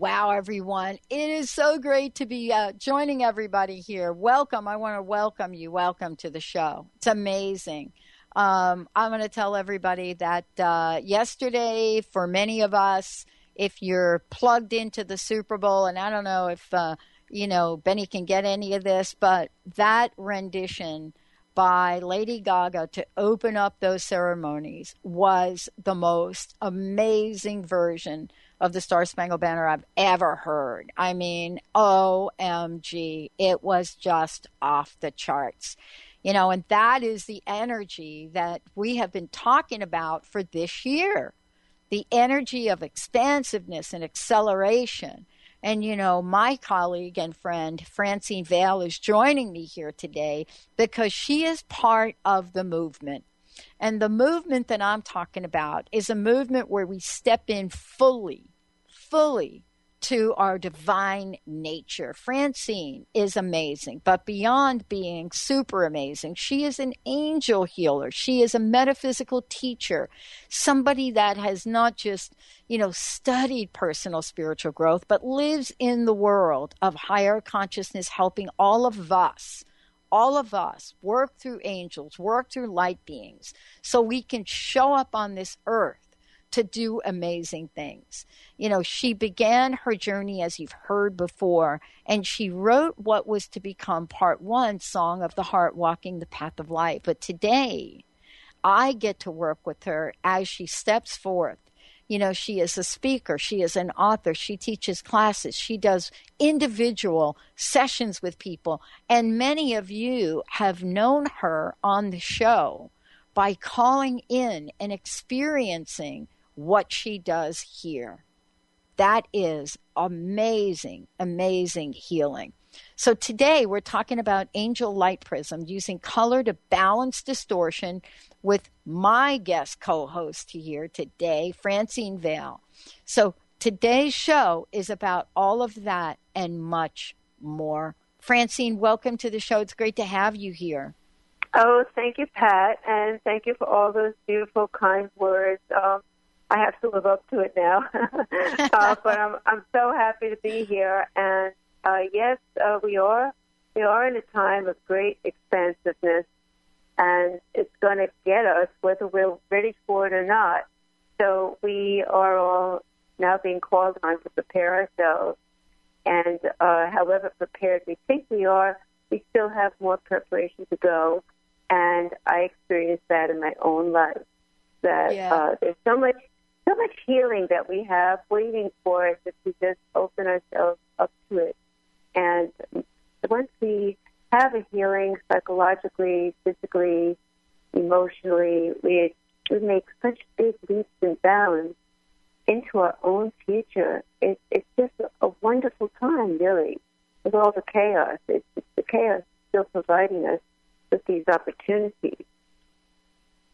Wow, everyone. It is so great to be uh, joining everybody here. Welcome. I want to welcome you. Welcome to the show. It's amazing. Um, I'm going to tell everybody that uh, yesterday, for many of us, if you're plugged into the Super Bowl, and I don't know if, uh, you know, Benny can get any of this, but that rendition by Lady Gaga to open up those ceremonies was the most amazing version of the Star Spangled Banner I've ever heard. I mean, OMG, it was just off the charts. You know, and that is the energy that we have been talking about for this year the energy of expansiveness and acceleration. And, you know, my colleague and friend, Francine Vale, is joining me here today because she is part of the movement. And the movement that I'm talking about is a movement where we step in fully fully to our divine nature. Francine is amazing, but beyond being super amazing, she is an angel healer. She is a metaphysical teacher, somebody that has not just, you know, studied personal spiritual growth, but lives in the world of higher consciousness, helping all of us. All of us work through angels, work through light beings, so we can show up on this earth to do amazing things. You know, she began her journey, as you've heard before, and she wrote what was to become part one Song of the Heart, Walking the Path of Life. But today, I get to work with her as she steps forth. You know, she is a speaker, she is an author, she teaches classes, she does individual sessions with people. And many of you have known her on the show by calling in and experiencing what she does here. That is amazing, amazing healing. So today we're talking about angel light prism using color to balance distortion with my guest co-host here today, Francine Vale. So today's show is about all of that and much more. Francine, welcome to the show. It's great to have you here. Oh, thank you, Pat, and thank you for all those beautiful, kind words. Um, I have to live up to it now. uh, but I'm I'm so happy to be here. And uh, yes, uh, we are we are in a time of great expansiveness, and it's going to get us whether we're ready for it or not. So we are all now being called on to prepare ourselves. And uh, however prepared we think we are, we still have more preparation to go. And I experienced that in my own life. That yeah. uh, there's so much so much healing that we have waiting for us if we just open ourselves up to it. And once we have a healing psychologically, physically, emotionally, we, we make such big leaps and bounds into our own future. It, it's just a, wonderful time, really, with all the chaos. It's, it's the chaos still providing us with these opportunities.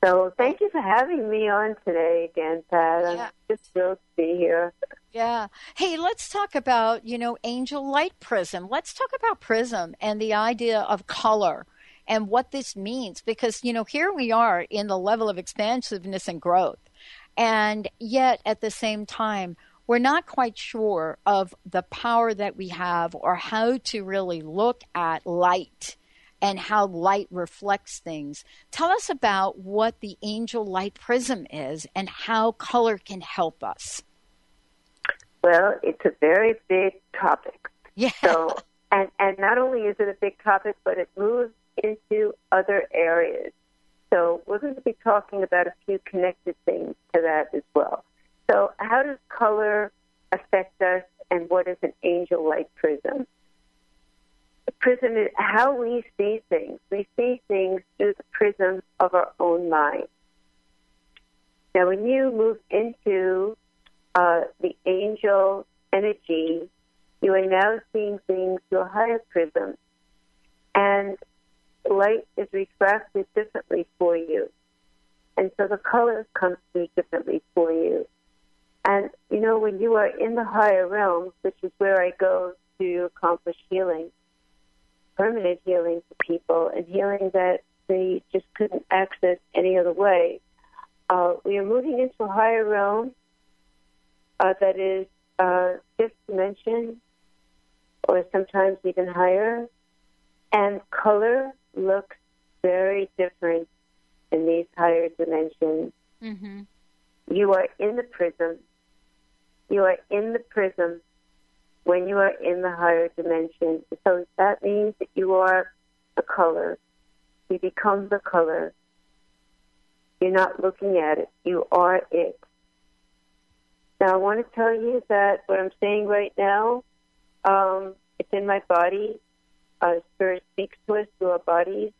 So thank you for having me on today again, Pat. I'm yeah. just thrilled to be here. Yeah. Hey, let's talk about, you know, angel light prism. Let's talk about prism and the idea of color and what this means because, you know, here we are in the level of expansiveness and growth. And yet at the same time, we're not quite sure of the power that we have or how to really look at light and how light reflects things. Tell us about what the angel light prism is and how color can help us. Well, it's a very big topic. Yeah. So, and and not only is it a big topic, but it moves into other areas. So we're going to be talking about a few connected things to that as well. So how does color affect us, and what is an angel light prism? Prism is how we see things. We see things through the prism of our own mind. Now, when you move into uh, the angel energy, you are now seeing things through a higher prism. And light is refracted differently for you. And so the colors come through differently for you. And, you know, when you are in the higher realms, which is where I go to accomplish healing, permanent healing for people, and healing that they just couldn't access any other way, uh, we are moving into a higher realm uh, that is uh, fifth dimension, or sometimes even higher. And color looks very different in these higher dimensions. Mm-hmm. You are in the prism. You are in the prism when you are in the higher dimension. So that means that you are the color. You become the color. You're not looking at it. You are it. Now, I want to tell you that what I'm saying right now, um, it's in my body. Uh, Spirit speaks to us through our bodies,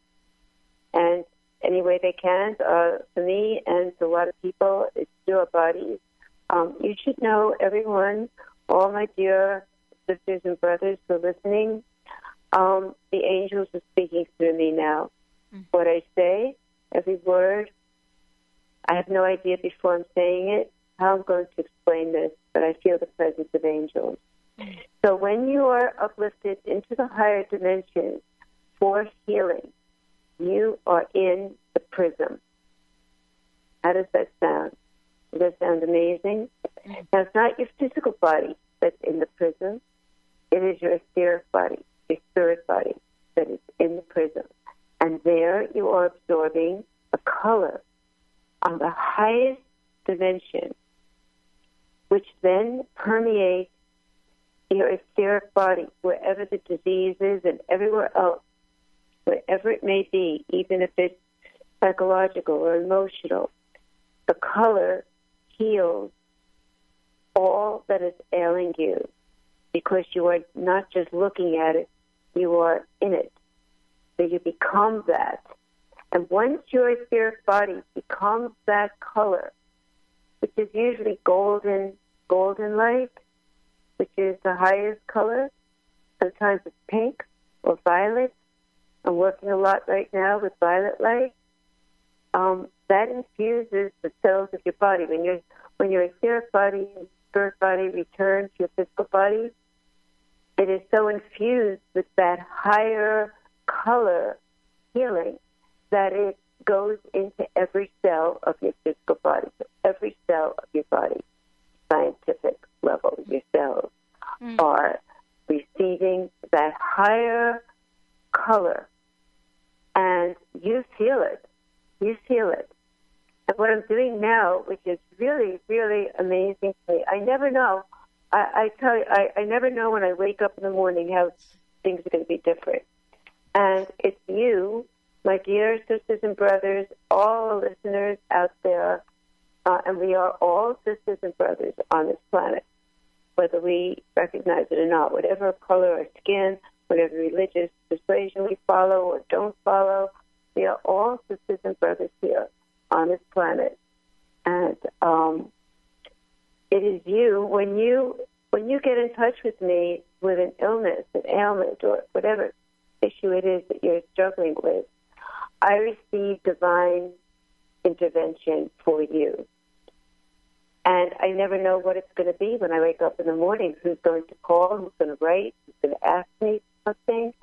and any way they can. Uh, for me and a lot of people, it's through our bodies. Um, you should know, everyone, all my dear sisters and brothers who are listening, um, the angels are speaking through me now. Mm-hmm. What I say, every word, I have no idea before I'm saying it how I'm going to explain this, but I feel the presence of angels. So when you are uplifted into the higher dimensions for healing, you are in the prism. How does that sound? Does that sound amazing? Now, it's not your physical body that's in the prism. It is your etheric body, your spirit body that is in the prism. And there you are absorbing a color on the highest dimension which then permeates your etheric body, wherever the disease is and everywhere else, wherever it may be, even if it's psychological or emotional. The color heals all that is ailing you because you are not just looking at it, you are in it. So you become that. And once your etheric body becomes that color, which is usually golden, golden light, which is the highest color. Sometimes it's pink or violet. I'm working a lot right now with violet light. Um, that infuses the cells of your body. When your when your etheric body and spirit body return to your physical body, it is so infused with that higher color healing that it goes into every cell of your physical body, so every cell of your body, scientific level, your cells mm. are receiving that higher color, and you feel it. You feel it. And what I'm doing now, which is really, really amazing to me, I never know. I, I tell you, I, I never know when I wake up in the morning how things are going to be different. And it's you my dear sisters and brothers, all listeners out there, uh, and we are all sisters and brothers on this planet, whether we recognize it or not, whatever color or skin, whatever religious persuasion we follow or don't follow, we are all sisters and brothers here on this planet. And um, it is you when you when you get in touch with me with an illness, an ailment, or whatever issue it is that you're struggling with I receive divine intervention for you. And I never know what it's going to be when I wake up in the morning. Who's going to call? Who's going to write? Who's going to ask me something?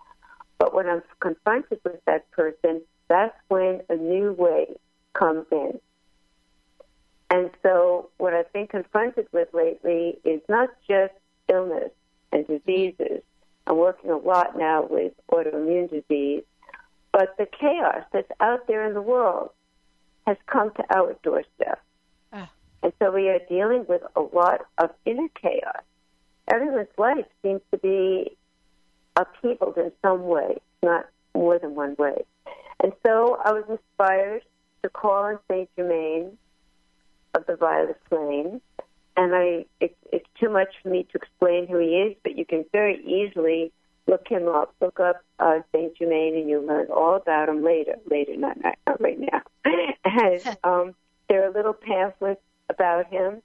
But when I'm confronted with that person, that's when a new way comes in. And so what I've been confronted with lately is not just illness and diseases. I'm working a lot now with autoimmune disease, but the chaos that's out there in the world has come to our doorstep. Ah. And so we are dealing with a lot of inner chaos. Everyone's life seems to be upheavaled in some way, not more than one way. And so I was inspired to call on Saint Germain of the Violet Flame. And I, it, it's too much for me to explain who he is, but you can very easily look him up, look up uh, Saint Germain, and you'll learn all about him later. Later, not, not, not right now. and um, there are little pamphlets about him,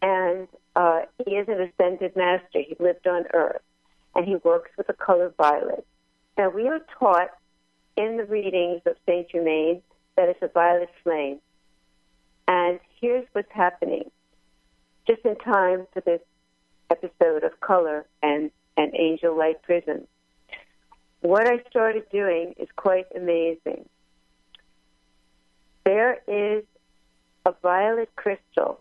and uh, he is an ascended master. He lived on Earth, and he works with the color violet. Now, we are taught in the readings of Saint Germain that it's a violet flame. And here's what's happening. Just in time for this episode of color and, and angel light prism. What I started doing is quite amazing. There is a violet crystal,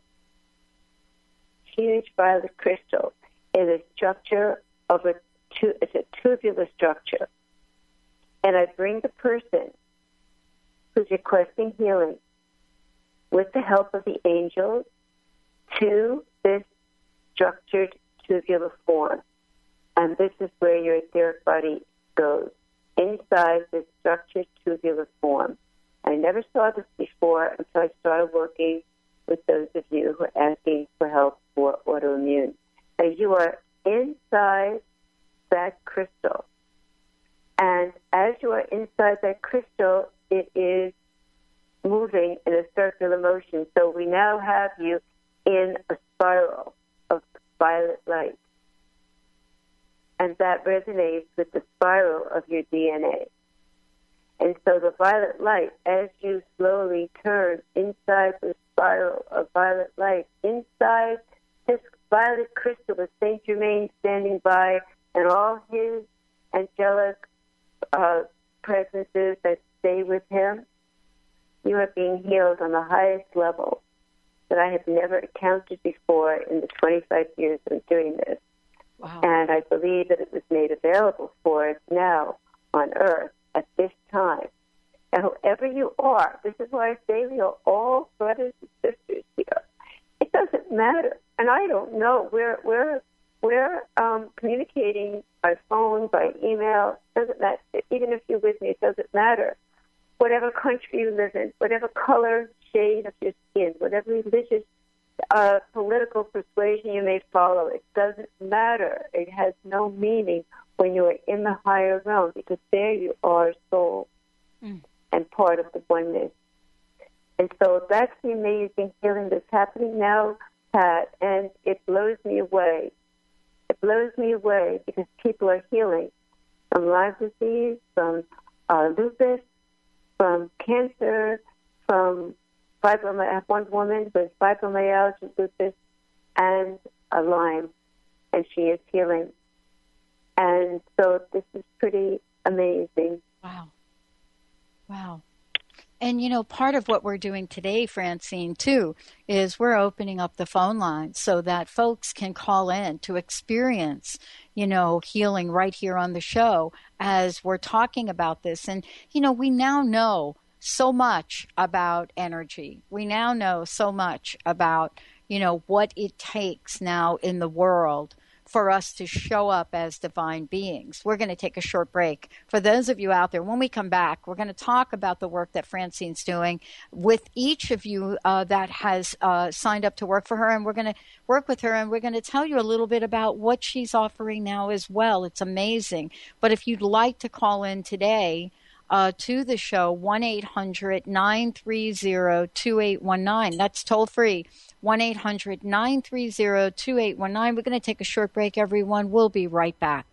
huge violet crystal, in structure of a, it's a tubular structure and I bring the person who's requesting healing with the help of the angels to this structured tubular form. And this is where your etheric body goes, inside this structured tubular form. I never saw this before until I started working with those of you who are asking for help for autoimmune. And you are inside that crystal. And as you are inside that crystal, it is moving in a circular motion. So we now have you in a spiral of violet light. And that resonates with the spiral of your DNA. And so the violet light, as you slowly turn inside the spiral of violet light, inside this violet crystal with Saint Germain standing by and all his angelic uh, presences that stay with him, you are being healed on the highest level that I have never encountered before in the 25 years of doing this. Wow. And I believe that it was made available for us now on earth at this time. And whoever you are, this is why I say we are all brothers and sisters here. It doesn't matter. And I don't know. We're, we're we're um, communicating by phone, by email. Doesn't matter. Even if you're with me, it doesn't matter. Whatever country you live in, whatever color, shade of your skin, whatever religious, uh, political persuasion you may follow, it doesn't matter. It has no meaning when you are in the higher realm because there you are soul mm. and part of the oneness. And so that's the amazing healing that's happening now, Pat, and it blows me away it blows me away because people are healing from Lyme disease, from uh, lupus, from cancer, from fibromyalgia. I have one woman with fibromyalgia, lupus, and a Lyme, and she is healing. And so this is pretty amazing. Wow. Wow. And you know, part of what we're doing today, Francine, too, is we're opening up the phone lines so that folks can call in to experience, you know, healing right here on the show as we're talking about this. And, you know, we now know so much about energy. We now know so much about, you know, what it takes now in the world for us to show up as divine beings. We're going to take a short break. For those of you out there, when we come back, we're going to talk about the work that Francine's doing with each of you uh, that has uh, signed up to work for her. And we're going to work with her and we're going to tell you a little bit about what she's offering now as well. It's amazing. But if you'd like to call in today, uh, to the show, 1 800 930 2819. That's toll free. 1 800 930 2819. We're going to take a short break, everyone. We'll be right back.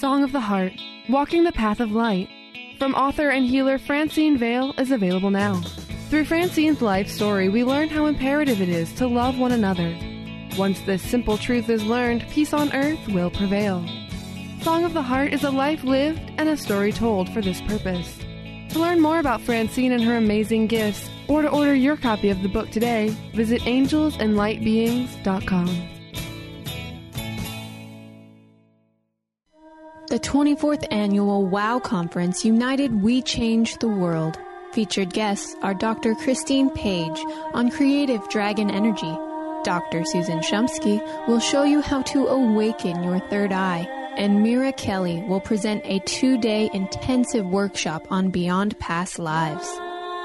Song of the Heart Walking the Path of Light from author and healer Francine Vale is available now. Through Francine's life story, we learn how imperative it is to love one another. Once this simple truth is learned, peace on earth will prevail. Song of the Heart is a life lived and a story told for this purpose. To learn more about Francine and her amazing gifts, or to order your copy of the book today, visit angelsandlightbeings.com. The 24th annual WOW Conference United We Change the World. Featured guests are Dr. Christine Page on creative dragon energy. Dr. Susan Shumsky will show you how to awaken your third eye. And Mira Kelley will present a two day intensive workshop on beyond past lives.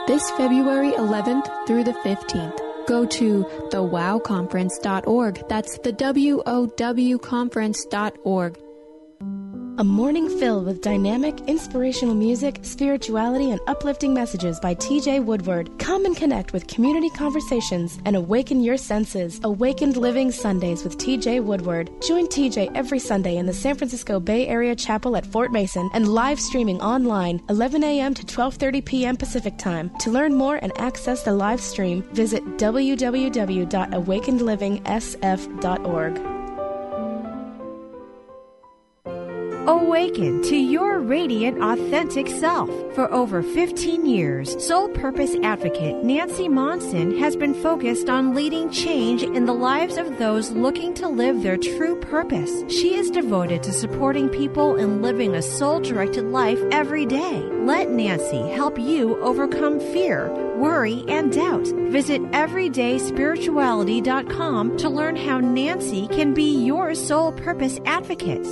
This February 11th through the 15th. Go to thewowconference.org. That's the W O W conference.org a morning filled with dynamic, inspirational music, spirituality, and uplifting messages by TJ Woodward. Come and connect with community conversations and awaken your senses. Awakened Living Sundays with TJ Woodward. Join TJ every Sunday in the San Francisco Bay Area Chapel at Fort Mason and live streaming online 11 a.m. to 12:30 p.m. Pacific Time. To learn more and access the live stream, visit www.awakenemsf.org. Awaken to your radiant, authentic self. For over 15 years, Soul Purpose Advocate Nancy Monson has been focused on leading change in the lives of those looking to live their true purpose. She is devoted to supporting people in living a soul directed life every day. Let Nancy help you overcome fear, worry, and doubt. Visit everydayspirituality.com to learn how Nancy can be your soul purpose advocate.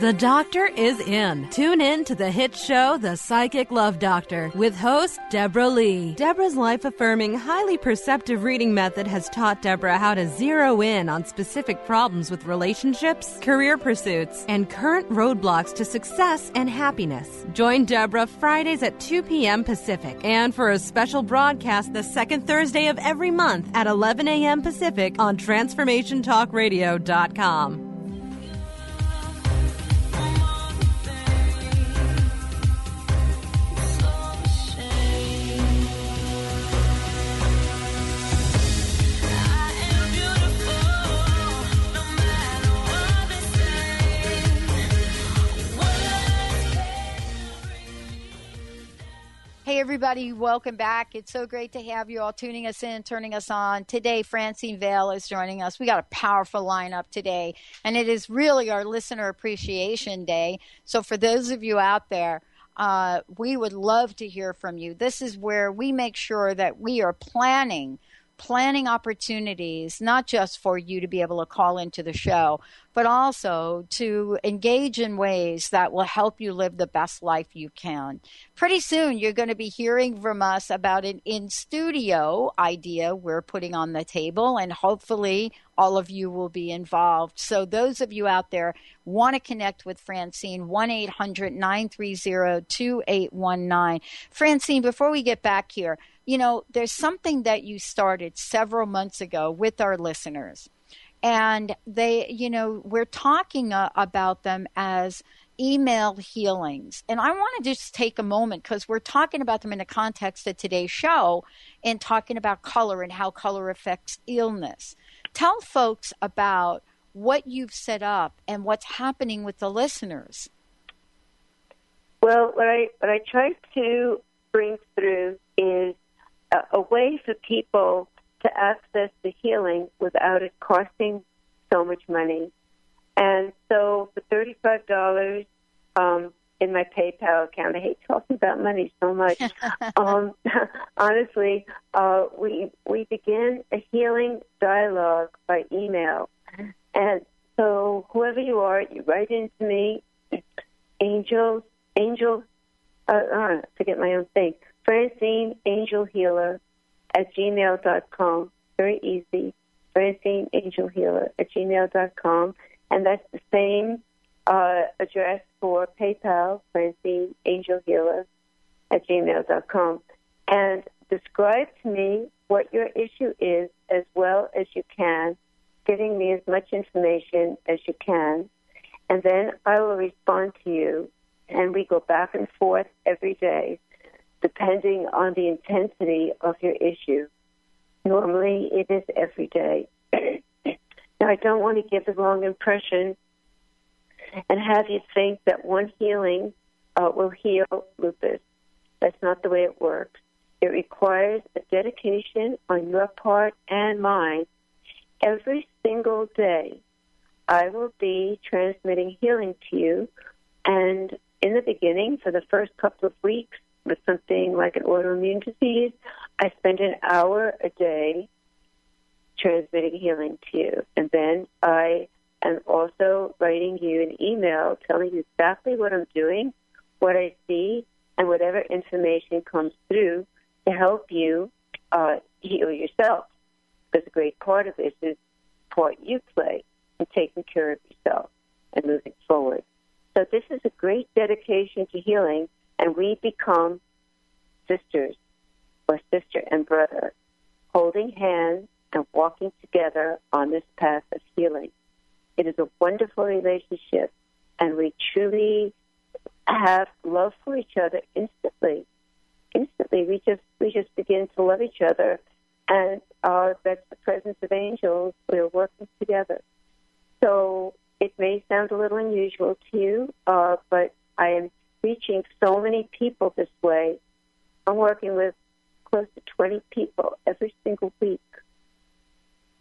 The doctor is in. Tune in to the hit show, The Psychic Love Doctor, with host Deborah Lee. Deborah's life affirming, highly perceptive reading method has taught Deborah how to zero in on specific problems with relationships, career pursuits, and current roadblocks to success and happiness. Join Deborah Fridays at 2 p.m. Pacific and for a special broadcast the second Thursday of every month at 11 a.m. Pacific on TransformationTalkRadio.com. everybody, welcome back. It's so great to have you all tuning us in, turning us on. Today, Francine Vale is joining us. We got a powerful lineup today, and it is really our Listener Appreciation Day. So, for those of you out there, uh, we would love to hear from you. This is where we make sure that we are planning planning opportunities, not just for you to be able to call into the show, but also to engage in ways that will help you live the best life you can. Pretty soon, you're going to be hearing from us about an in studio idea we're putting on the table, and hopefully, all of you will be involved. So, those of you out there want to connect with Francine, 1 800 930 2819. Francine, before we get back here, you know, there's something that you started several months ago with our listeners and they you know we're talking uh, about them as email healings. And i want to just take a moment because we're talking about them in the context of today's show and talking about color and how color affects illness. Tell folks about what you've set up and what's happening with the listeners. Well what i what i try to bring through is a, a way for people to access the healing without it costing so much money. And so for thirty-five dollars um, in my PayPal account, I hate talking about money so much. um, honestly, uh, we we begin a healing dialogue by email, and so whoever you are, you write into me. Angel, angel, uh, uh, forget my own thing. Francine Angel Healer at gmail.com. Very easy. Francine Angel Healer at gmail.com. And that's the same uh, address for PayPal, Francine Angel Healer at gmail.com. And describe to me what your issue is as well as you can, giving me as much information as you can. And then I will respond to you. And we go back and forth every day, depending on the intensity of your issue. Normally, it is every day. now, I don't want to give the wrong impression and have you think that one healing uh, will heal lupus. That's not the way it works. It requires a dedication on your part and mine. Every single day, I will be transmitting healing to you. And in the beginning, for the first couple of weeks, with something like an autoimmune disease, I spend an hour a day transmitting healing to you. And then I am also writing you an email telling you exactly what I'm doing, what I see, and whatever information comes through to help you uh, heal yourself. Because a great part of this is part you play in taking care of yourself and moving forward. So this is a great dedication to healing, and we become sisters or sister and brother, holding hands and walking together on this path of healing. It is a wonderful relationship, and we truly have love for each other instantly. Instantly, we just we just begin to love each other, and uh, that's the presence of angels. We're working together. So it may sound a little unusual to you, uh, but I am reaching so many people this way. I'm working with close to 20 people every single week.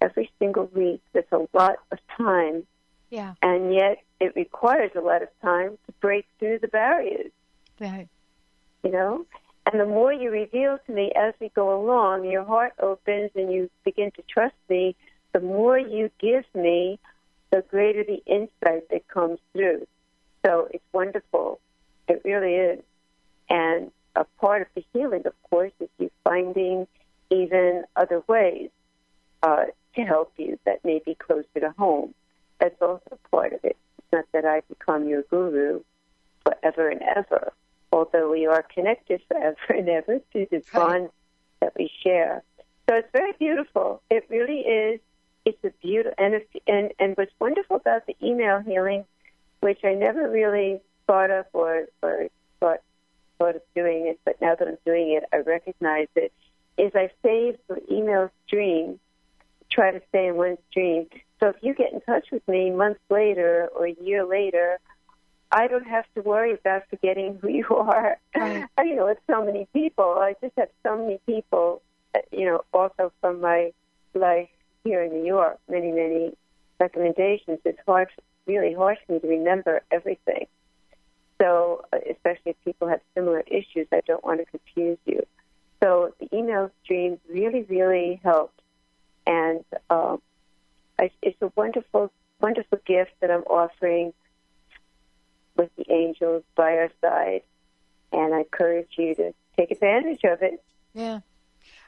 Every single week. That's a lot of time. Yeah. And yet it requires a lot of time to break through the barriers. Right. You know? And the more you reveal to me as we go along, your heart opens and you begin to trust me, the more you give me, the greater the insight that comes through. So it's wonderful. It really is. And a part of the healing, of course, is you finding even other ways uh, to help you that may be closer to home. That's also part of it. It's not that I become your guru forever and ever, although we are connected forever and ever through this bond that we share. So it's very beautiful. It really is. It's a beautiful, and, if, and and what's wonderful about the email healing, which I never really thought of or or thought thought of doing it, but now that I'm doing it, I recognize it. Is I save the email stream, try to stay in one stream. So if you get in touch with me months later or a year later, I don't have to worry about forgetting who you are. Right. you know, with so many people, I just have so many people. uh, You know, also from my life here in New York, many many recommendations. It's hard, really hard for me to remember everything. So, uh, especially if people have similar issues, I don't want to confuse you. So, the email stream really, really helped, and um, it's a wonderful, wonderful gift that I'm offering with the angels by our side, and I encourage you to take advantage of it. Yeah.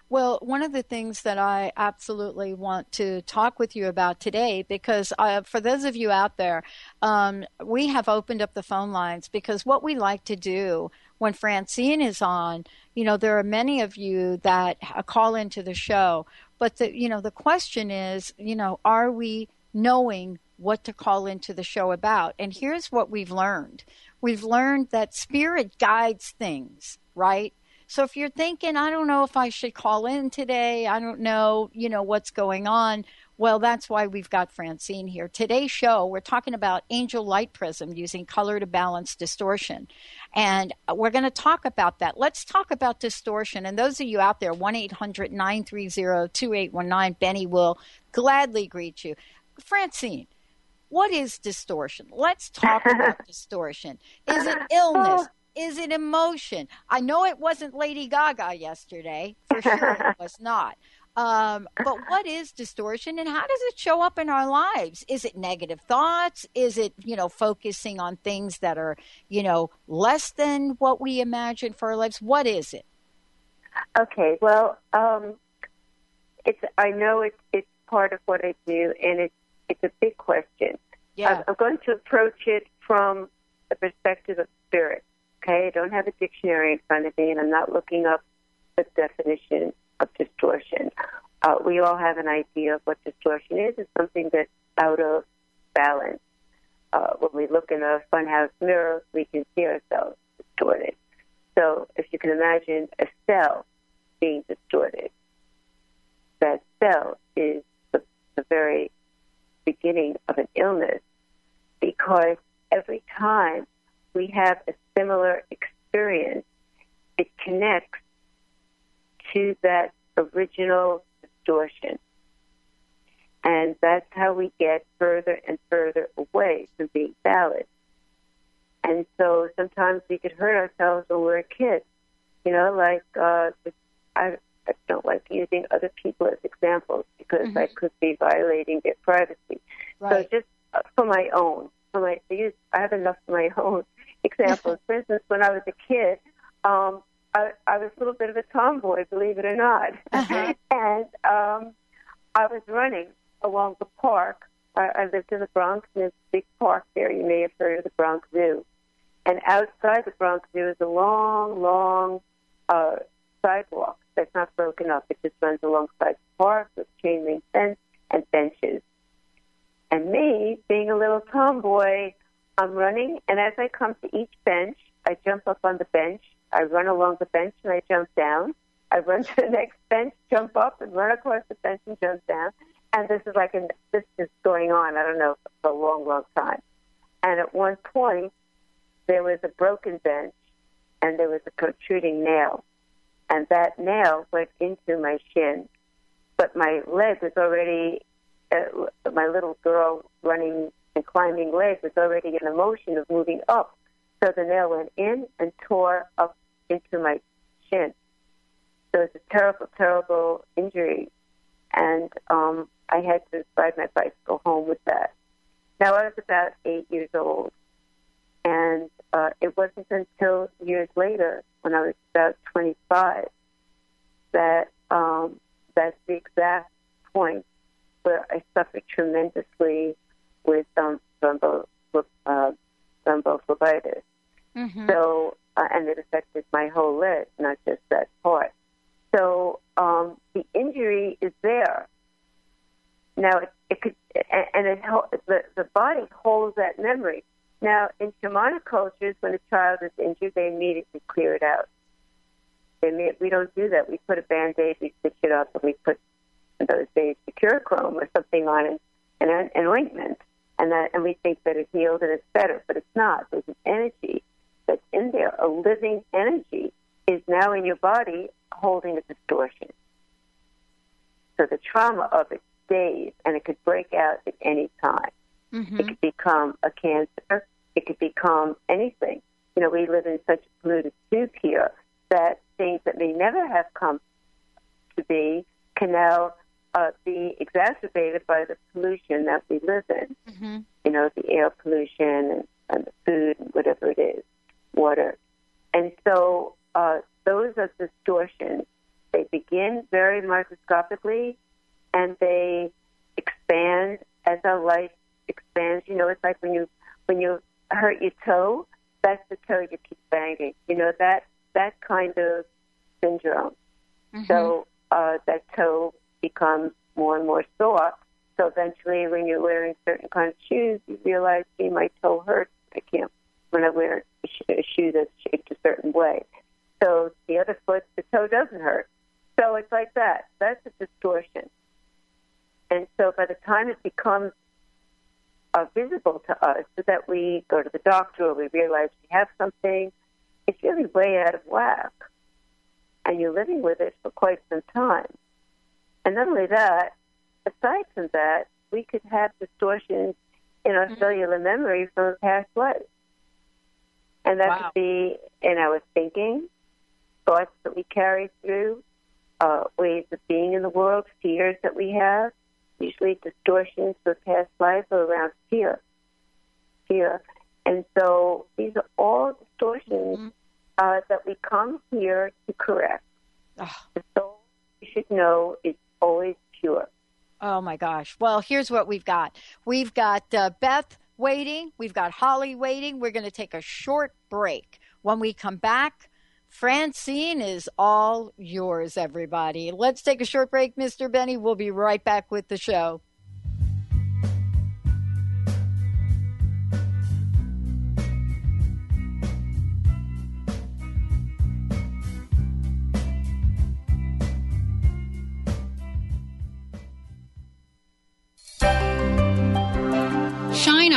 Well, one of the things that I absolutely want to talk with you about today, because uh, for those of you out there, um, we have opened up the phone lines because what we like to do when Francine is on, you know, there are many of you that call into the show, but the, you know, the question is, you know, are we knowing what to call into the show about? And here's what we've learned. We've learned that spirit guides things, right? So if you're thinking, I don't know if I should call in today, I don't know, you know, what's going on. Well, that's why we've got Francine here. Today's show, we're talking about angel light prism using color to balance distortion. And uh, we're going to talk about that. Let's talk about distortion. And those of you out there, 1 800 930 2819, Benny will gladly greet you. Francine, what is distortion? Let's talk about distortion. Is it illness? Is it emotion? I know it wasn't Lady Gaga yesterday. For sure it was not. Um, but what is distortion and how does it show up in our lives? Is it negative thoughts? Is it, you know, focusing on things that are, you know, less than what we imagine for our lives? What is it? Okay, well, um, it's I know it's it's part of what I do, and it's it's a big question. Yeah. I'm going to approach it from the perspective of spirit. Okay, I don't have a dictionary in front of me, and I'm not looking up the definition of distortion. Uh, we all have an idea of what distortion is. It's something that's out of balance. Uh, when we look in a funhouse mirror, we can see ourselves distorted. So if you can imagine a cell being distorted, that cell is the, the very beginning of an illness because every time we have a similar experience, it connects to that original distortion. And that's how we get further and further away from being valid. And so sometimes we could hurt ourselves when we're a kid. You know, like uh, I, I don't like using other people as examples because Mm-hmm. I could be violating their privacy. Right. So just uh, for my own, for my, to use, I have enough for my own examples. for instance, when I was a kid, um, I, I was a little bit of a tomboy, believe it or not, Uh-huh. and um, I was running along the park. I, I lived in the Bronx, and there's a big park there. You may have heard of the Bronx Zoo. And outside the Bronx Zoo is a long, long uh, sidewalk that's not broken up. It just runs alongside the park with chain link fence and benches. And me, being a little tomboy, I'm running, and as I come to each bench, I jump up on the bench. I run along the bench and I jump down. I run to the next bench, jump up, and run across the bench and jump down. And this is like an, this is going on. I don't know for a long, long time. And at one point, there was a broken bench, and there was a protruding nail, and that nail went into my shin. But my leg was already, uh, my little girl running and climbing leg was already in the motion of moving up. So the nail went in and tore up into my shin. So it's a terrible, terrible injury. And um, I had to ride my bicycle home with that. Now, I was about eight years old. And uh, it wasn't until years later, when I was about 25, that um, that's the exact point where I suffered tremendously with um, thrombo, uh, thrombophlebitis. Mm-hmm. So, uh, and it affected my whole leg, not just that part. So um, the injury is there. Now it, it could, and it the the body holds that memory. Now in shamanic cultures, when a child is injured, they immediately clear it out. They may, we don't do that. We put a band-aid, we stitch it up, and we put in those days Mercurochrome or something on it, an, an ointment, and that, and we think that it healed and it's better, but it's not. There's an energy that's in there, a living energy is now in your body holding a distortion. So the trauma of it stays, and it could break out at any time. Mm-hmm. It could become a cancer. It could become anything. You know, we live in such a polluted soup here that things that may never have come to be can now uh, be exacerbated by the pollution that we live in. Mm-hmm. You know, the air pollution and, and the food and whatever it is, water. And so uh, those are distortions. They begin very microscopically and they expand as our life expands. You know, it's like when you when you hurt your toe, that's the toe you keep banging. You know that that kind of syndrome. Mm-hmm. So uh, that toe becomes more and more sore. So eventually, when you're wearing certain kind of shoes, you realize, "Gee, my toe hurts. I can't when I wear a shoe that's shaped a certain way." So the other foot, the toe doesn't hurt. So it's like that. That's a distortion. And so by the time it becomes uh, visible to us, so that we go to the doctor or we realize we have something, it's really way out of whack. And you're living with it for quite some time. And not only that, aside from that, we could have distortions in our cellular memory from past lives. And that Wow. could be in our thinking, thoughts that we carry through, uh, ways of being in the world, fears that we have, usually distortions of past life are around fear. Fear. And so these are all distortions mm-hmm. uh, that we come here to correct. Oh. The soul, you should know, is always. Oh my gosh. Well, here's what we've got we've got uh, Beth waiting, we've got Holly waiting. We're going to take a short break. When we come back, Francine is all yours, everybody. Let's take a short break, Mr. Benny. We'll be right back with the show.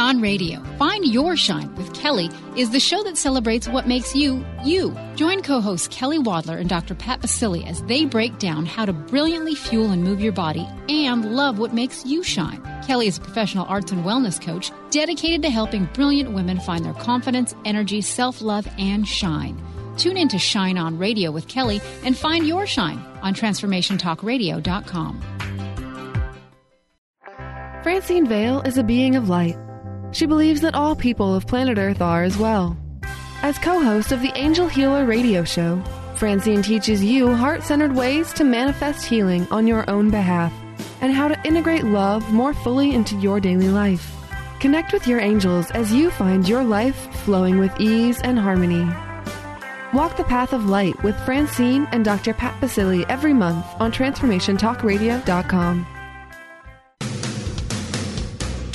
On Radio. Find Your Shine with Kelly is the show that celebrates what makes you, you. Join co hosts Kelly Wadler and Dr. Pat Baccili as they break down how to brilliantly fuel and move your body and love what makes you shine. Kelly is a professional arts and wellness coach dedicated to helping brilliant women find their confidence, energy, self love, and shine. Tune in to Shine On Radio with Kelly and find your shine on TransformationTalkRadio.com. Francine Vale is a being of light. She believes that all people of planet Earth are as well. As co host of the Angel Healer radio show, Francine teaches you heart centered ways to manifest healing on your own behalf and how to integrate love more fully into your daily life. Connect with your angels as you find your life flowing with ease and harmony. Walk the path of light with Francine and Dr. Pat Baccili every month on TransformationTalkRadio.com.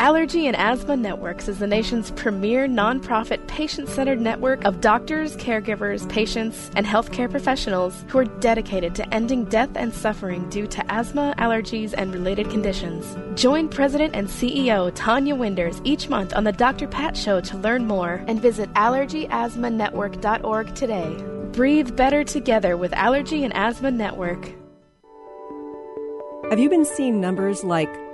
Allergy and Asthma Networks is the nation's premier nonprofit patient centered network of doctors, caregivers, patients, and healthcare professionals who are dedicated to ending death and suffering due to asthma, allergies, and related conditions. Join President and CEO Tonya Winders each month on The Dr. Pat Show to learn more and visit allergyasthmanetwork.org today. Breathe better together with Allergy and Asthma Network. Have you been seeing numbers like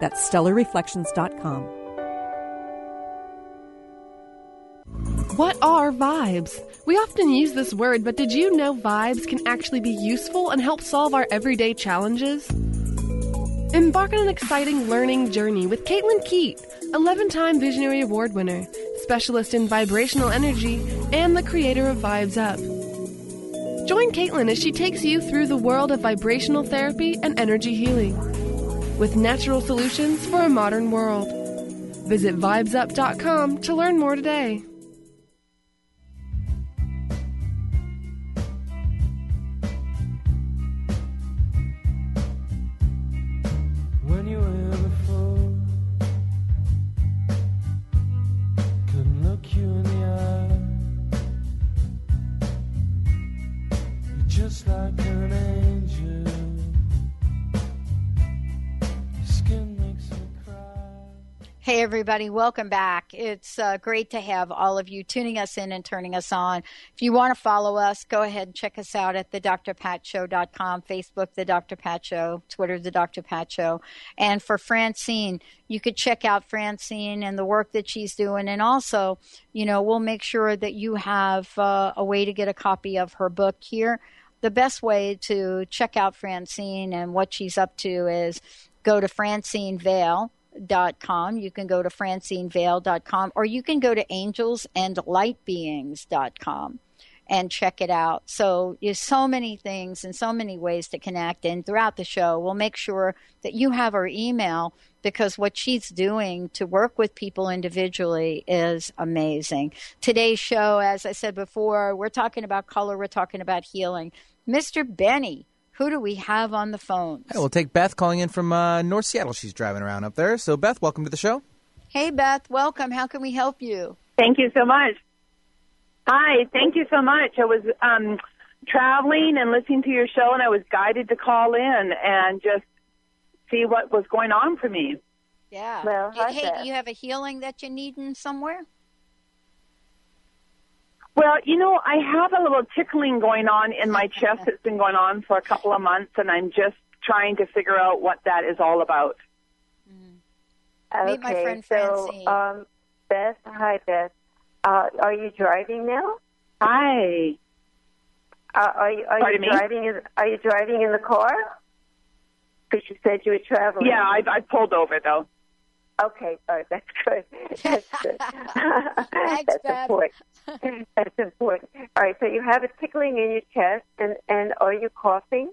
That's stellarreflections.com. What are vibes? We often use this word, but did you know vibes can actually be useful and help solve our everyday challenges? Embark on an exciting learning journey with Caitlin Keat, 11 time Visionary Award winner, specialist in vibrational energy, and the creator of Vibes Up. Join Caitlin as she takes you through the world of vibrational therapy and energy healing with natural solutions for a modern world. Visit vibesup.com to learn more today. just like Hey, everybody, welcome back. It's uh, great to have all of you tuning us in and turning us on. If you want to follow us, go ahead and check us out at thedrpatshow.com, Facebook, The Dr. Pat Show, Twitter, The Dr. Pat Show. And for Francine, you could check out Francine and the work that she's doing. And also, you know, we'll make sure that you have uh, a way to get a copy of her book here. The best way to check out Francine and what she's up to is go to Francine Vale com. You can go to francinevale.com or you can go to angelsandlightbeings.com and check it out. So there's so many things and so many ways to connect. And throughout the show, we'll make sure that you have her email because what she's doing to work with people individually is amazing. Today's show, as I said before, we're talking about color, we're talking about healing. Mr. Benny, who do we have on the phone? Hey, we'll take Beth calling in from uh, North Seattle. She's driving around up there. So, Beth, welcome to the show. Hey, Beth, welcome. How can we help you? Thank you so much. Hi, thank you so much. I was um, traveling and listening to your show, and I was guided to call in and just see what was going on for me. Yeah. Well, hey, hey, do you have a healing that you need in somewhere? Well, you know, I have a little tickling going on in my chest that's been going on for a couple of months, and I'm just trying to figure out what that is all about. Okay, Meet my friend so, Francine. um, Beth, hi, Beth. Uh, are you driving now? Hi. Uh, are you are Pardon you me? driving in Are you driving in the car? Because you said you were traveling. Yeah, I, I pulled over though. Okay, all right, that's good. That's good. that's Beth. important. That's important. All right, so you have a tickling in your chest, and and are you coughing?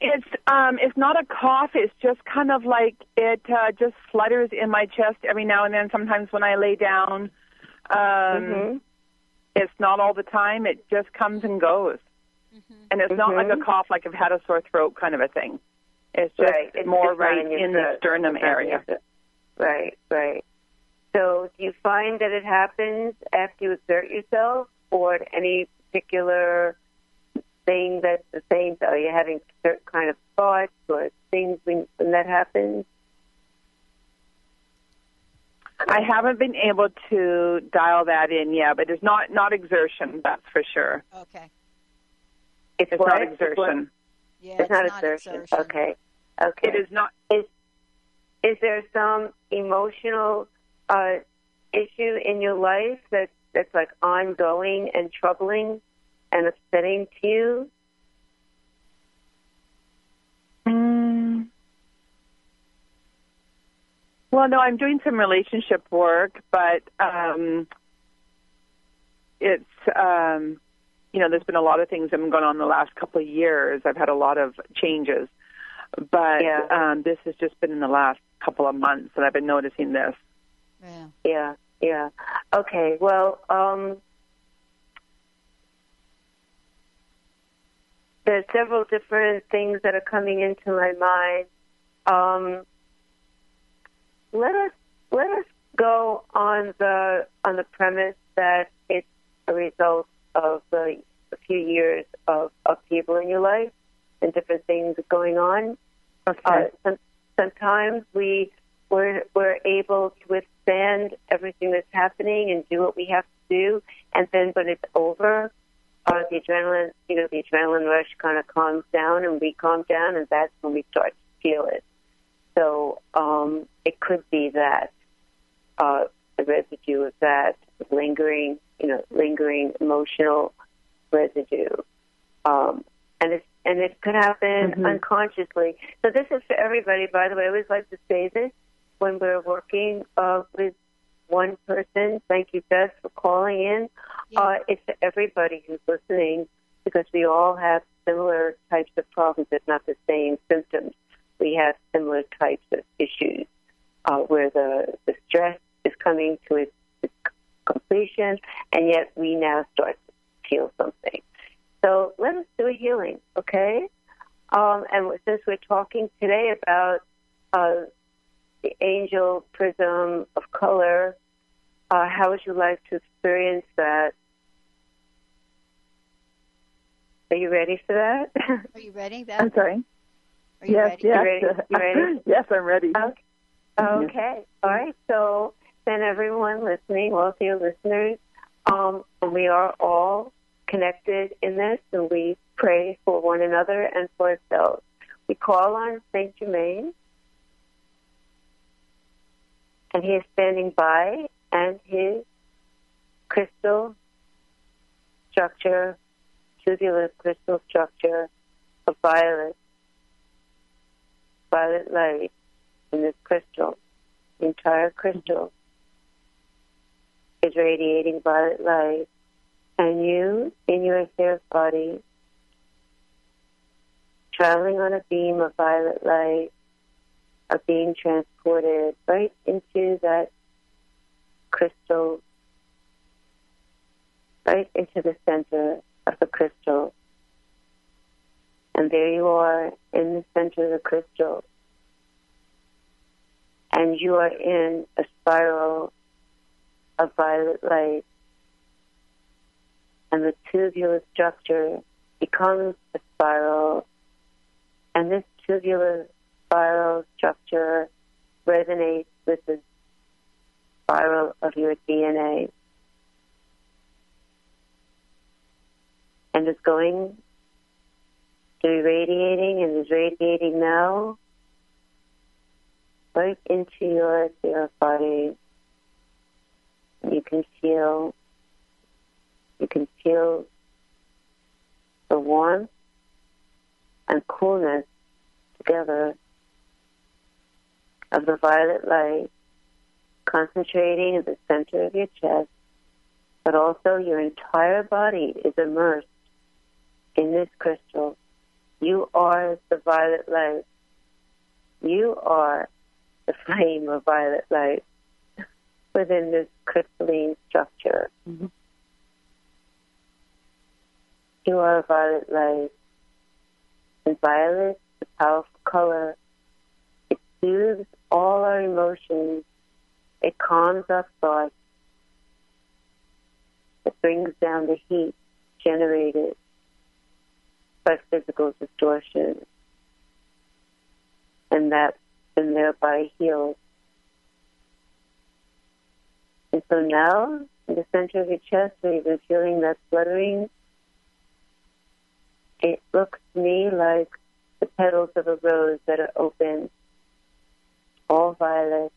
It's um, it's not a cough. It's just kind of like it uh, just flutters in my chest every now and then. Sometimes when I lay down, um, Mhm. it's not all the time. It just comes and goes, and it's not like a Mhm. cough like I've had a sore throat kind of a thing. It's just right. It's more just right in, the sternum It's not in area. Right, right. So, do you find that it happens after you exert yourself, or at any particular thing that's the same? Are you having certain kind of thoughts or things when, when that happens? I haven't been able to dial that in yet, but it's not not exertion. That's for sure. Okay. It's, It's not exertion. Yeah, it's, not, exertion. Okay. Okay. It is not. Is is there some emotional uh, issue in your life that that's like ongoing and troubling and upsetting to you? Mm. Well, no, I'm doing some relationship work, but um, it's um, you know, there's been a lot of things that have gone on the last couple of years. I've had a lot of changes, but Yeah. um, this has just been in the last couple of months that I've been noticing this. Yeah. Yeah, yeah. Okay, well, um, there's several different things that are coming into my mind. Um, let us let us go on the on the premise that it's a result of the, a few years of upheaval in your life and different things going on. Okay. Uh, some, sometimes we we're, we're able to withstand everything that's happening and do what we have to do, and then when it's over, uh, the adrenaline, you know, the adrenaline rush kind of calms down, and we calm down, and that's when we start to feel it. So um, it could be that uh, the residue of that lingering, you know, lingering emotional residue, um, and it's and it could happen Mhm. unconsciously. So this is for everybody. By the way, I always like to say this when we're working uh, with one person. Thank you, Beth, for calling in. Uh, it's for everybody who's listening because we all have similar types of problems, if not the same symptoms. We have similar types of issues uh, where the, the stress is coming to its, its completion, and yet we now start to feel something. So let us do a healing, okay? Um, and since we're talking today about uh, the angel prism of color, uh, how would you like to experience that? Are you ready for that? Are you ready? That I'm sorry. Are you yes, ready? yes. You ready? You ready? yes, I'm ready. Okay. Okay. All right. So then, everyone listening, all of you listeners, um, we are all connected in this, and we pray for one another and for ourselves. We call on Saint Germain, and he is standing by, and his crystal structure, tubular crystal structure of violet, violet light in this crystal, the entire crystal is radiating violet light. And you, in your etheric body, traveling on a beam of violet light, are being transported right into that crystal, right into the center of the crystal. And there you are in the center of the crystal. And you are in a spiral of violet light. Tubular structure becomes a spiral. And this tubular spiral structure resonates with the spiral of your DNA. And is going to be radiating and is radiating now right into your your body. You can feel you can feel the warmth and coolness together of the violet light concentrating at the center of your chest, but also your entire body is immersed in this crystal. You are the violet light. You are the flame of violet light within this crystalline structure. Mm-hmm. You are violet light. And violet, the powerful color, it soothes all our emotions. It calms our thoughts. It brings down the heat generated by physical distortion. And that and thereby heals. And so now, in the center of your chest, where you've been feeling that fluttering, it looks to me like the petals of a rose that are open, all violet.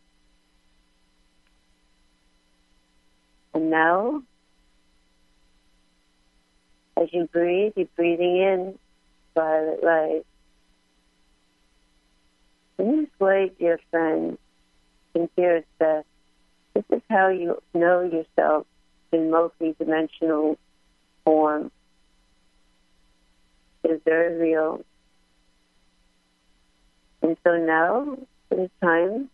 And now, as you breathe, you're breathing in violet light. In this way, dear friend, and dearest Beth, this is how you know yourself in multi-dimensional form. Is very real. And so now it is time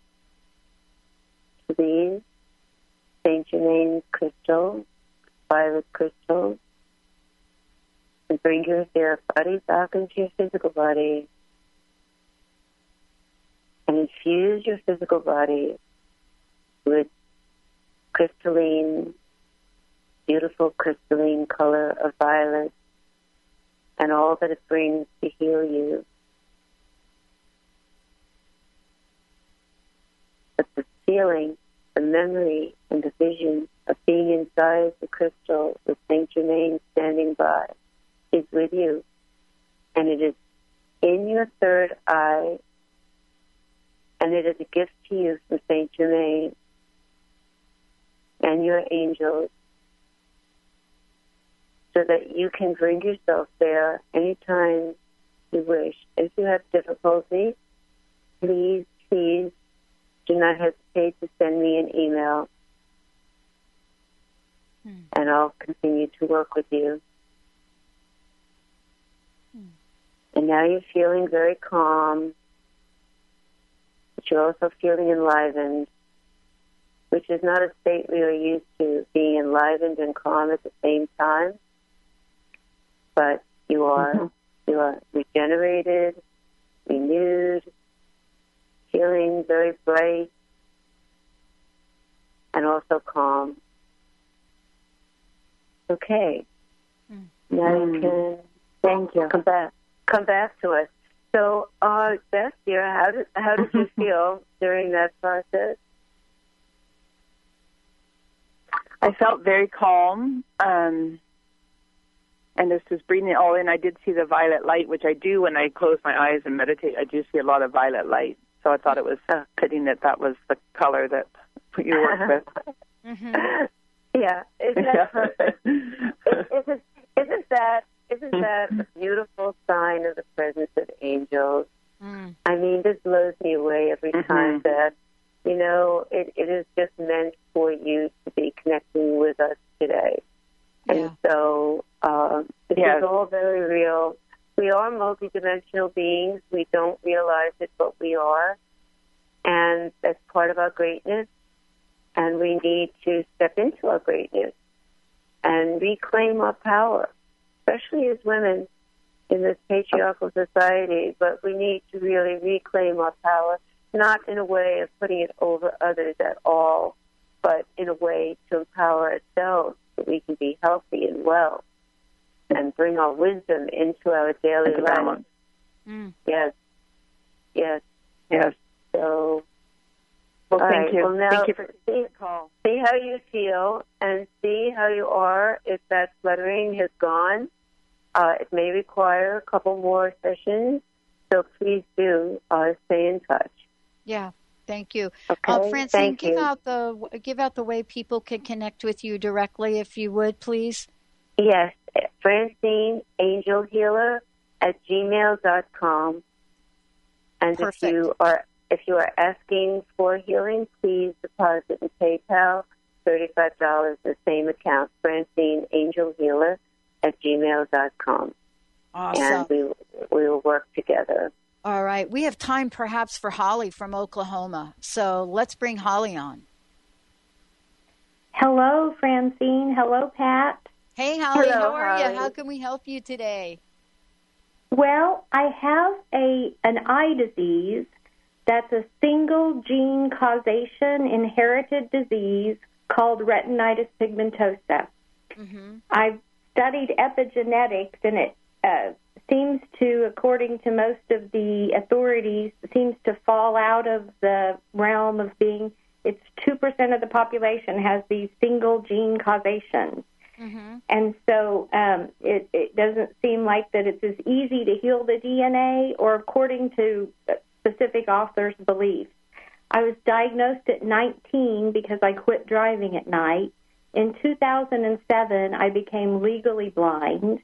to these Saint Germain crystal, violet crystal, and bring your etheric body back into your physical body and infuse your physical body with crystalline, beautiful crystalline color of violet and all that it brings to heal you. But the feeling, the memory, and the vision of being inside the crystal with Saint Germain standing by is with you. And it is in your third eye, and it is a gift to you from Saint Germain and your angels so that you can bring yourself there anytime you wish. If you have difficulty, please, please do not hesitate to send me an email hmm. and I'll continue to work with you. Hmm. And now you're feeling very calm, but you're also feeling enlivened, which is not a state we are used to, being enlivened and calm at the same time. But you are you are regenerated, renewed, feeling very bright, and also calm. Okay. Now you can Thank you. Come back. Come back to us. So, uh, Beth, dear, how did how did you feel during that process? I felt very calm. Um, and this was breathing it all in. I did see the violet light, which I do when I close my eyes and meditate. I do see a lot of violet light. So I thought it was fitting that that was the color that you work with. Mm-hmm. Yeah, isn't that perfect? isn't, isn't that isn't that a beautiful sign of the presence of angels? Mm. I mean, this blows me away every Mm-hmm. time that you know it, it is just meant for you to be connecting with us today. And so uh, this Yes. is all very real. We are multidimensional beings. We don't realize it, but we are. And that's part of our greatness. And we need to step into our greatness and reclaim our power, especially as women in this patriarchal society. But we need to really reclaim our power, not in a way of putting it over others at all, but in a way to empower ourselves so we can be healthy and well and bring our wisdom into our daily Into life. Mm. Yes. Yes. Yes. So, Well, thank right, you. Well, now, Thank you for see, call. see how you feel and see how you are. If that fluttering has gone, uh, it may require a couple more sessions. So please do uh, stay in touch. Yeah. Thank you. Okay, uh, Francine, thank give you. out the give out the way people can connect with you directly, if you would, please. Yes, Francine Angel Healer at gmail.com. And if you are if you are asking for healing, please deposit in PayPal thirty five dollars the same account, Francine Angel Healer at gmail.com. Awesome. And we we will work together. All right. We have time perhaps for Holly from Oklahoma. So let's bring Holly on. Hello, Francine. Hello, Pat. Hey, Holly. Hello, how are Holly. you? How can we help you today? Well, I have a an eye disease that's a single gene causation inherited disease called retinitis pigmentosa. Mm-hmm. I've studied epigenetics, and it uh, seems to, according to most of the authorities, seems to fall out of the realm of being. It's two percent of the population has these single gene causations. Mm-hmm. And so um, it, it doesn't seem like that it's as easy to heal the DNA, or according to specific authors' beliefs. I was diagnosed at 19 because I quit driving at night. In 2007, I became legally blind,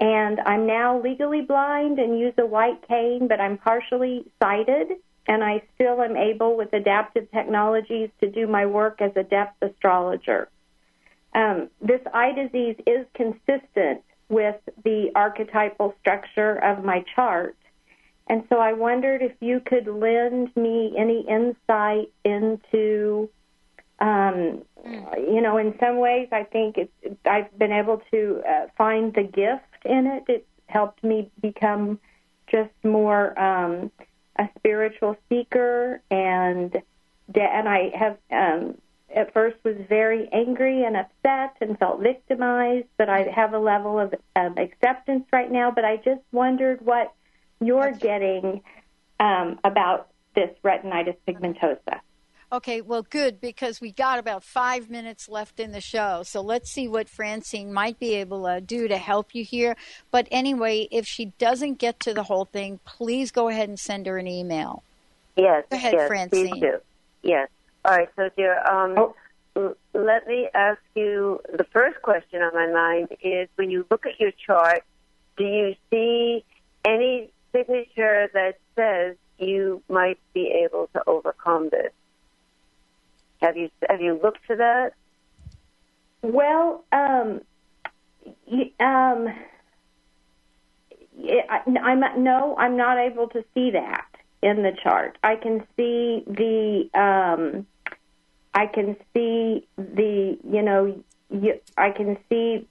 and I'm now legally blind and use a white cane, but I'm partially sighted, and I still am able with adaptive technologies to do my work as a depth astrologer. Um, this eye disease is consistent with the archetypal structure of my chart. And so I wondered if you could lend me any insight into, um, you know, in some ways I think it's, I've been able to uh, find the gift in it. It helped me become just more um, a spiritual seeker, and and I have um, at first was very angry and upset and felt victimized, but I have a level of um, acceptance right now. But I just wondered what you're getting um, about this retinitis pigmentosa. Okay, well, good because we got about five minutes left in the show. So let's see what Francine might be able to do to help you here. But anyway, if she doesn't get to the whole thing, please go ahead and send her an email. Yes. Go ahead, yes, Francine. Please do. Yes. All right. So, dear, um, l- let me ask you the first question on my mind is when you look at your chart, do you see any signature that says you might be able to overcome this? Have you have you looked to that? Well, um, um, I, I'm no, I'm not able to see that in the chart. I can see the, um, I can see the, you know, y- I can see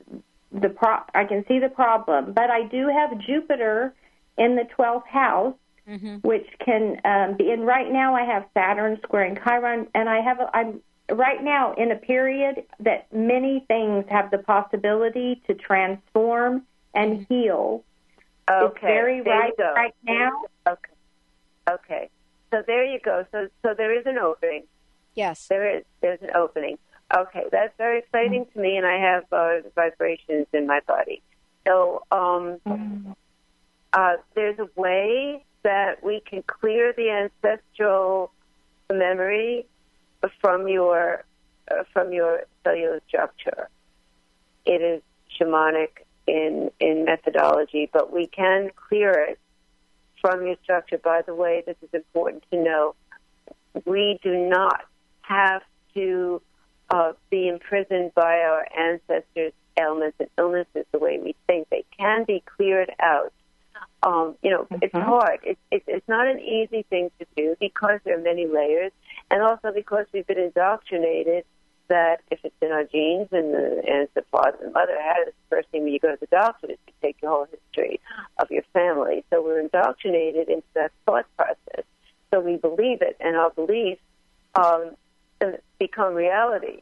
the pro, I can see the problem, but I do have Jupiter in the twelfth house, which can um, be. And right now, I have Saturn squaring Chiron, and I have. A, I'm right now in a period that many things have the possibility to transform and heal. Okay. It's very there you right go. right now. Okay. Okay. So there you go. So so there is an opening. Yes. There is there's an opening. Okay, that's very exciting to me, and I have uh, vibrations in my body. So um, uh, there's a way that we can clear the ancestral memory from your uh, from your cellular structure. It is shamanic in in methodology, but we can clear it from your structure. By the way, this is important to know. We do not have to uh, be imprisoned by our ancestors' ailments and illnesses the way we think. They can be cleared out. Um, you know, it's hard. It, it, it's not an easy thing to do because there are many layers, and also because we've been indoctrinated that if it's in our genes and the, and it's the father and mother had it, the first thing when you go to the doctor is to take your whole history of your family. So we're indoctrinated into that thought process. So we believe it, and our beliefs um, become reality.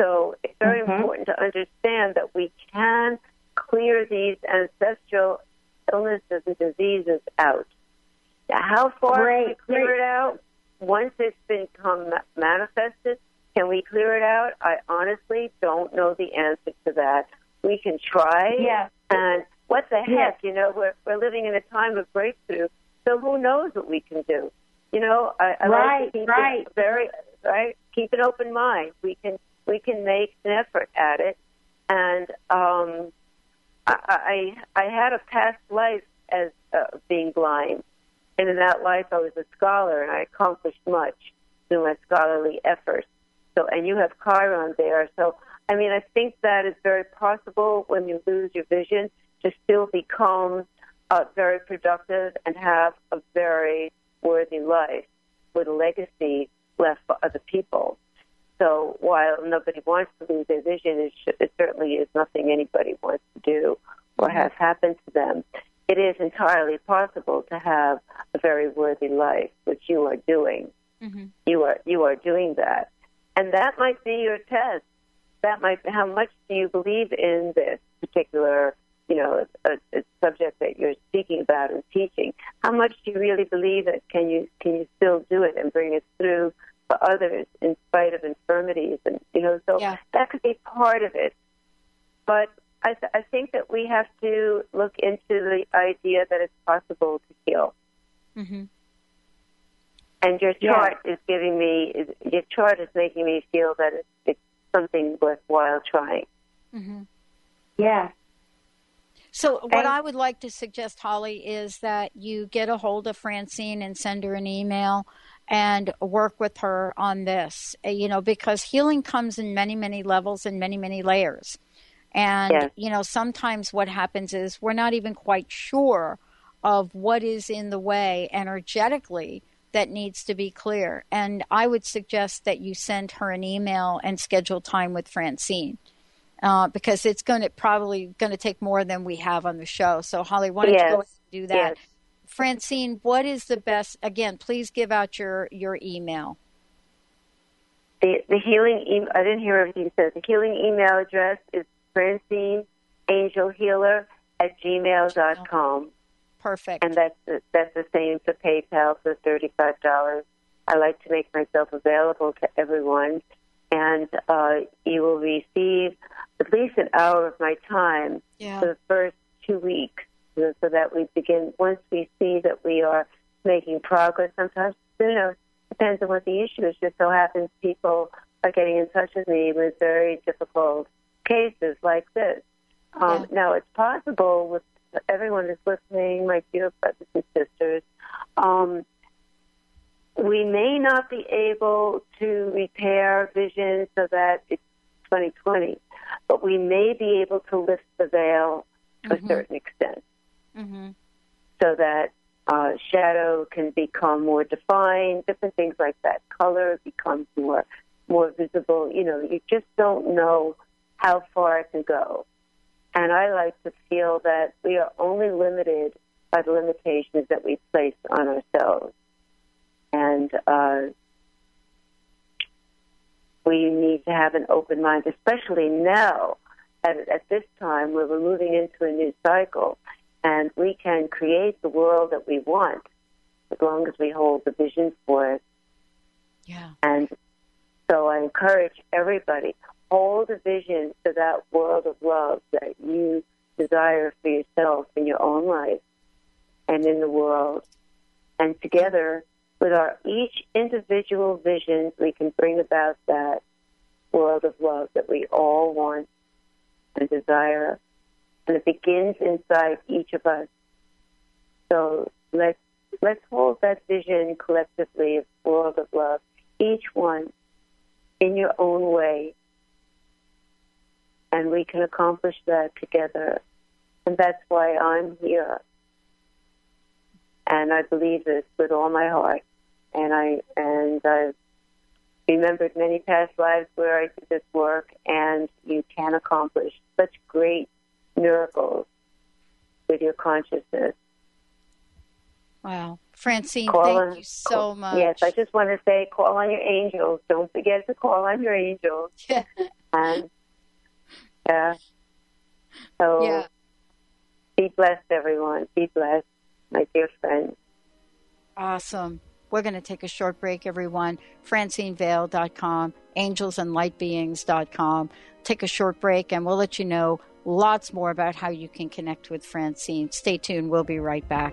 So it's very important to understand that we can clear these ancestral illnesses and diseases out. How far can we clear great. it out? Once it's become ma- manifested, can we clear it out? I honestly don't know the answer to that. We can try. Yeah. And what the heck? You know, we're we're living in a time of breakthrough. So who knows what we can do? You know, I, I like to keep right. it very right. Keep an open mind. We can we can make an effort at it. And um, I, I I had a past life as uh, being blind, and in that life I was a scholar, and I accomplished much through my scholarly efforts. So, and you have Chiron there. So, I mean, I think that is very possible when you lose your vision to still become uh, very productive and have a very worthy life with a legacy left for other people. So while nobody wants to lose their vision, it, sh- it certainly is nothing anybody wants to do or mm-hmm. has happened to them. It is entirely possible to have a very worthy life, which you are doing. Mm-hmm. You are you are doing that, and that might be your test. That might how much do you believe in this particular you know a, a subject that you're speaking about and teaching? How much do you really believe it? Can you can you still do it and bring it through for others in spite of infirmities and you know so that could be part of it. But I, th- I think that we have to look into the idea that it's possible to heal. Mm-hmm. And your Yeah. chart is giving me, your chart is making me feel that it's, it's something worthwhile trying. Mm-hmm. Yeah. So, what I would like to suggest, Holly, is that you get a hold of Francine and send her an email and work with her on this. Uh, You know, because healing comes in many, many levels and many, many layers. And, Yes. you know, sometimes what happens is we're not even quite sure of what is in the way energetically that needs to be clear. And I would suggest that you send her an email and schedule time with Francine uh, because it's going to probably going to take more than we have on the show. So, Holly, why don't you go ahead and do that? Yes. Francine, what is the best? Again, please give out your your email. The, the healing, e- I didn't hear everything you said. The healing email address is Francine Angel Healer at gmail.com. Perfect. And that's the, that's the same for PayPal for thirty-five dollars. I like to make myself available to everyone, and uh, you will receive at least an hour of my time Yeah. for the first two weeks, so that we begin. Once we see that we are making progress, sometimes you know depends on what the issue is. Just so happens people are getting in touch with me with very difficult cases like this. Um, Now it's possible with everyone who's listening, my dear brothers and sisters. Um, we may not be able to repair vision so that it's 2020, but we may be able to lift the veil to Mhm. a certain extent Mm-hmm. so that uh, shadow can become more defined, different things like that. Color becomes more more visible. You know, you just don't know how far it can go. And I like to feel that we are only limited by the limitations that we place on ourselves. And uh, we need to have an open mind, especially now at, at this time where we're moving into a new cycle, and we can create the world that we want as long as we hold the vision for it. Yeah. And so I encourage everybody hold a vision for that world of love that you desire for yourself in your own life and in the world. And together, with our each individual vision, we can bring about that world of love that we all want and desire. And it begins inside each of us. So let's let's hold that vision collectively of world of love, each one in your own way. And we can accomplish that together. And that's why I'm here. And I believe this with all my heart. And I and I've remembered many past lives where I did this work and you can accomplish such great miracles with your consciousness. Wow. Francine, Call thank on- you so much. Yes, I just want to say call on your angels. Don't forget to call on your angels. Yeah. and yeah. So Yeah. be blessed everyone. Be blessed, my dear friends. Awesome. We're going to take a short break, everyone. FrancineVale.com, angelsandlightbeings.com. Take a short break, and we'll let you know lots more about how you can connect with Francine. Stay tuned. We'll be right back.